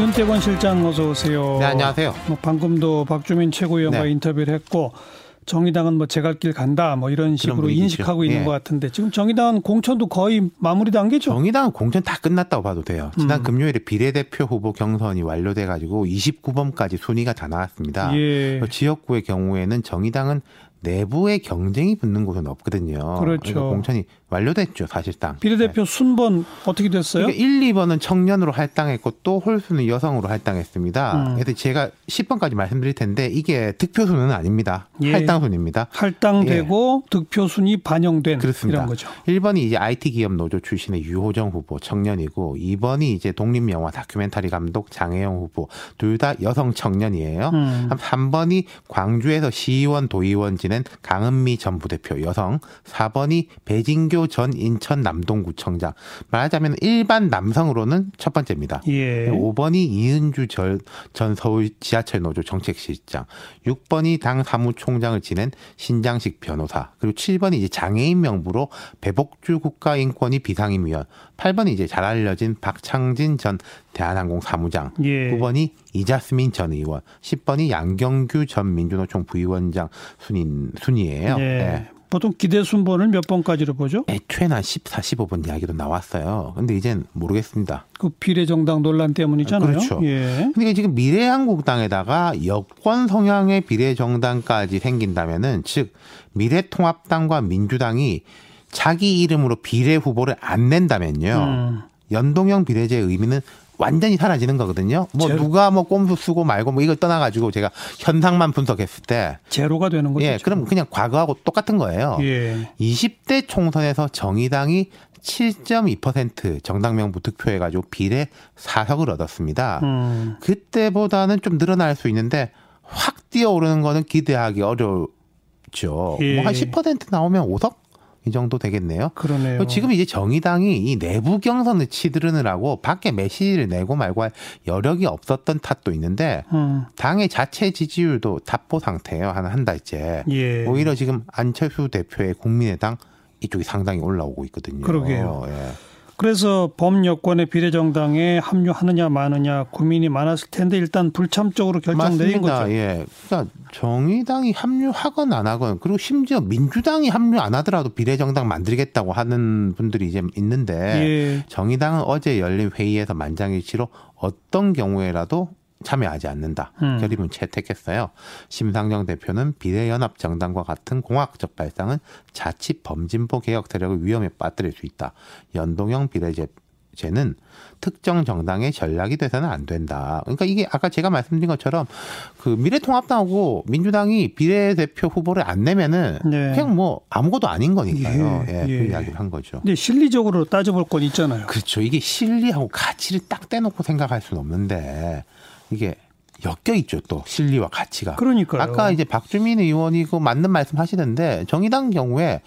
윤태권 실장 어서 오세요. 네, 안녕하세요. 뭐 방금도 박주민 최고위원과 네. 인터뷰를 했고 정의당은 뭐 제갈 길 간다 뭐 이런 식으로. 인식하고 있는 예. 것 같은데 지금 정의당은 공천도 거의 마무리 단계죠. 정의당은 공천 다 끝났다고 봐도 돼요. 지난 음. 금요일에 비례대표 후보 경선이 완료돼 가지고 29번까지 순위가 다 나왔습니다. 예. 지역구의 경우에는 정의당은 내부의 경쟁이 붙는 곳은 없거든요. 그렇죠. 공천이 완료됐죠, 사실상. 비례대표 순번 어떻게 됐어요? 그러니까 1, 2번은 청년으로 할당했고 또 홀수는 여성으로 할당했습니다. 음. 그래서 제가 10번까지 말씀드릴 텐데 이게 득표수는 아닙니다. 예. 할당순입니다. 할당되고 득표 순위 반영된 예. 그렇습니다. 이런 거죠. 1번이 이제 IT 기업 노조 출신의 유호정 후보 청년이고 2번이 이제 독립 영화 다큐멘터리 감독 장혜영 후보 둘 다 여성 청년이에요. 음. 3번이 광주에서 시의원 도의원 지낸 강은미 전 부대표 여성, 4번이 배진교 전 인천 남동구청장. 말하자면 일반 남성으로는 첫 번째입니다. 예. 5번이 이은주 전, 전 서울 지하철 노조 정책실장, 6번이 당 사무총장을 지낸 신장식 변호사, 그리고 7번이 이제 장애인 명부로 배복주 국가인권위 비상임위원, 8번이 이제 잘 알려진 박창진 전 대한항공 사무장, 예. 9번이 이자스민 전 의원, 10번이 양경규 전 민주노총 부위원장 순인 순이에요. 예. 네. 보통 기대 순번을 몇 번까지로 보죠? 애초에는 한 14, 15번 이야기도 나왔어요. 근데 이젠 모르겠습니다. 그 비례정당 논란 때문이잖아요. 그렇죠. 예. 근데 지금 미래한국당에다가 여권 성향의 비례정당까지 생긴다면은 즉 미래통합당과 민주당이 자기 이름으로 비례 후보를 안 낸다면요. 음. 연동형 비례제의 의미는 완전히 사라지는 거거든요. 뭐 제로. 누가 뭐 꼼수 쓰고 말고 뭐 이걸 떠나가지고 제가 현상만 분석했을 때, 제로가 되는 거죠. 예, 그럼 그냥 과거하고 똑같은 거예요. 예. 20대 총선에서 정의당이 7.2% 정당 명부 득표해가지고 비례 4석을 얻었습니다. 음. 그때보다는 좀 늘어날 수 있는데 확 뛰어오르는 거는 기대하기 어렵죠. 예. 뭐한10% 나오면 5석 이 정도 되겠네요. 그러네요. 지금 이제 정의당이 이 내부 경선을 치드르느라고 밖에 메시지를 내고 말고 할 여력이 없었던 탓도 있는데 음. 당의 자체 지지율도 답보 상태예요. 한 한 달째. 예. 오히려 지금 안철수 대표의 국민의당 이쪽이 상당히 올라오고 있거든요. 그러게요. 예. 그래서 범여권의 비례정당에 합류하느냐 마느냐 고민이 많았을 텐데 일단 불참적으로 결정 내린. 거죠. 예. 그러니까 정의당이 합류하건 안 하건 그리고 심지어 민주당이 합류 안 하더라도 비례정당 만들겠다고 하는 분들이 이제 있는데 예. 정의당은 어제 열린 회의에서 만장일치로 어떤 경우에라도 참여하지 않는다. 음. 결의문 채택했어요. 심상정 대표는 비례연합 정당과 같은 공학적 발상은 자칫 범진보 개혁 세력을 위험에 빠뜨릴 수 있다. 연동형 비례제 는 특정 정당의 전략이 돼서는 안 된다. 그러니까 이게 아까 제가 말씀드린 것처럼 그 미래통합당하고 민주당이 비례대표 후보를 안 내면은 네. 그냥 뭐 아무것도 아닌 거니까요. 예, 예, 예. 그 이야기를 한 거죠. 근데 실리적으로 따져볼 건 있잖아요. 그렇죠. 이게 실리하고 가치를 딱 떼놓고 생각할 수는 없는데 이게 엮여 있죠. 또 실리와 가치가. 그러니까요. 아까 이제 박주민 의원이 그 맞는 말씀 하시던데 정의당 경우에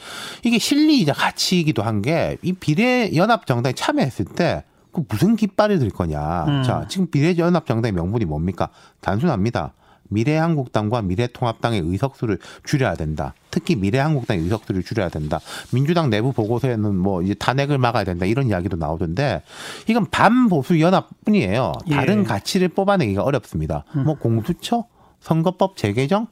이게 실리이자 가치이기도 한 게 이 비례 연합 정당에 참여했을 때 그 무슨 깃발을 들 거냐. 음. 자, 지금 비례 연합 정당의 명분이 뭡니까? 단순합니다. 미래한국당과 미래통합당의 의석수를 줄여야 된다. 특히 미래한국당의 의석수를 줄여야 된다. 민주당 내부 보고서에는 뭐 이제 탄핵을 막아야 된다 이런 이야기도 나오던데 이건 반보수 연합뿐이에요. 다른 예. 가치를 뽑아내기가 어렵습니다. 뭐 공수처, 선거법 재개정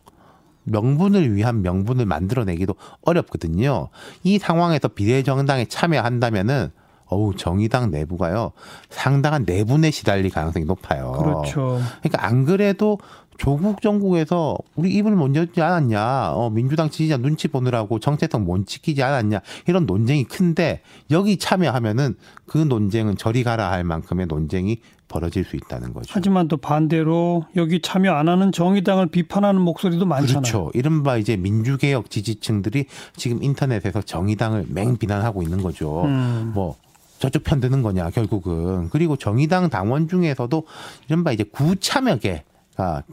명분을 위한 명분을 만들어내기도 어렵거든요. 이 상황에서 비례정당에 참여한다면은 어우 정의당 내부가요 상당한 내분에 시달릴 가능성이 높아요. 그렇죠. 그러니까 안 그래도 조국 정국에서 우리 입을 못 열지 않았냐, 어, 민주당 지지자 눈치 보느라고 정체성 못 지키지 않았냐 이런 논쟁이 큰데 여기 참여하면은 그 논쟁은 저리 가라 할 만큼의 논쟁이 벌어질 수 있다는 거죠. 하지만 또 반대로 여기 참여 안 하는 정의당을 비판하는 목소리도 많잖아요. 그렇죠. 이른바 이제 민주개혁 지지층들이 지금 인터넷에서 정의당을 맹 비난하고 있는 거죠. 음. 뭐 저쪽 편 드는 거냐 결국은 그리고 정의당 당원 중에서도 이른바 이제 구참여계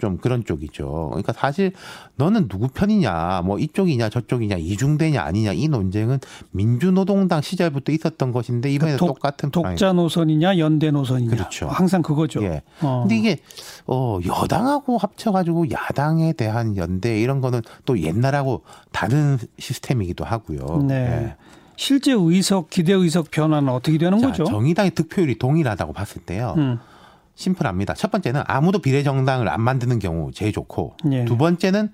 좀 그런 쪽이죠. 그러니까 사실 너는 누구 편이냐, 뭐 이쪽이냐 저쪽이냐 이중대냐 아니냐 이 논쟁은 민주노동당 시절부터 있었던 것인데 이번에 그러니까 독- 똑같은 독자 노선이냐 연대 노선이냐. 그렇죠. 항상 그거죠. 예. 어. 근데 이게 어 여당하고 합쳐가지고 야당에 대한 연대 이런 거는 또 옛날하고 다른 시스템이기도 하고요. 네. 예. 실제 의석 기대 의석 변화는 어떻게 되는 자, 거죠? 정의당의 득표율이 동일하다고 봤을 때요. 음. 심플합니다. 첫 번째는 아무도 비례정당을 안 만드는 경우 제일 좋고 예. 두 번째는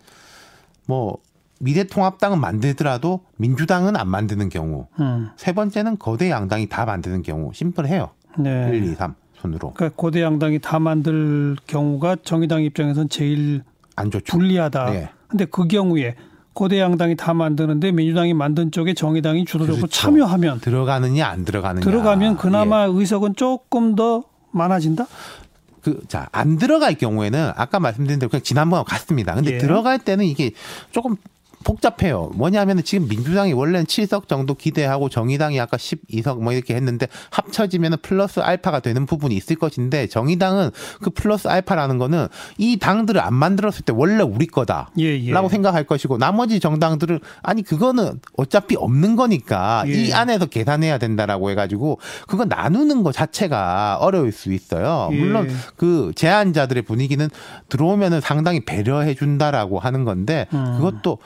뭐 미래통합당은 만들더라도 민주당은 안 만드는 경우 음. 세 번째는 거대 양당이 다 만드는 경우 심플해요. 네. 1, 2, 3 손으로 그러니까 고대 양당이 다 만들 경우가 정의당 입장에선 제일 안 좋죠. 불리하다. 네. 근데 그 경우에 고대 양당이 다 만드는데 민주당이 만든 쪽에 정의당이 주도적으로 그렇죠. 참여하면 들어가느냐 안 들어가느냐 들어가면 그나마 예. 의석은 조금 더 많아진다. 그, 자, 안 들어갈 경우에는 아까 말씀드린 대로 그냥 지난번과 같습니다. 근데 예. 들어갈 때는 이게 조금 복잡해요. 뭐냐면은 지금 민주당이 원래는 7석 정도 기대하고 정의당이 아까 12석 뭐 이렇게 했는데 합쳐지면은 플러스 알파가 되는 부분이 있을 것인데 정의당은 그 플러스 알파라는 거는 이 당들을 안 만들었을 때 원래 우리 거다. 예, 예. 라고 생각할 것이고 나머지 정당들은 아니 그거는 어차피 없는 거니까 예. 이 안에서 계산해야 된다라고 해가지고 그거 나누는 거 자체가 어려울 수 있어요. 예. 물론 그 제안자들의 분위기는 들어오면은 상당히 배려해 준다라고 하는 건데 음. 그것도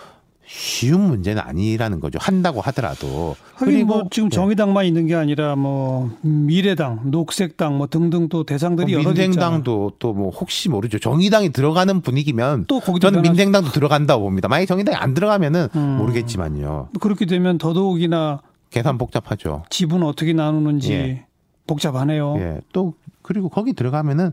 쉬운 문제는 아니라는 거죠. 한다고 하더라도 하긴 뭐 지금 네. 정의당만 있는 게 아니라 뭐 미래당, 녹색당 뭐 등등 또 대상들이 여러 개 있잖아요. 민생당도 또 뭐 혹시 모르죠. 정의당이 들어가는 분위기면 또 거기도 저는 민생당도 들어간다고 봅니다. 만약에 정의당이 안 들어가면은 음. 모르겠지만요. 그렇게 되면 더더욱이나 계산 복잡하죠. 지분 어떻게 나누는지 예. 복잡하네요. 예. 또 그리고 거기 들어가면은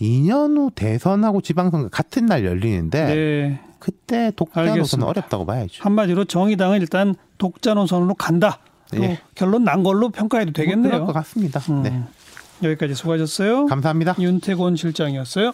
2년 후 대선하고 지방선거 같은 날 열리는데 네. 그때 독자 알겠습니다. 어렵다고 봐야죠. 한마디로 정의당은 일단 독자 노선으로 간다. 또 예. 결론 난 걸로 평가해도 뭐 그럴 되겠네요. 것 같습니다. 음. 네. 여기까지 수고하셨어요. 감사합니다. 윤태곤 실장이었어요.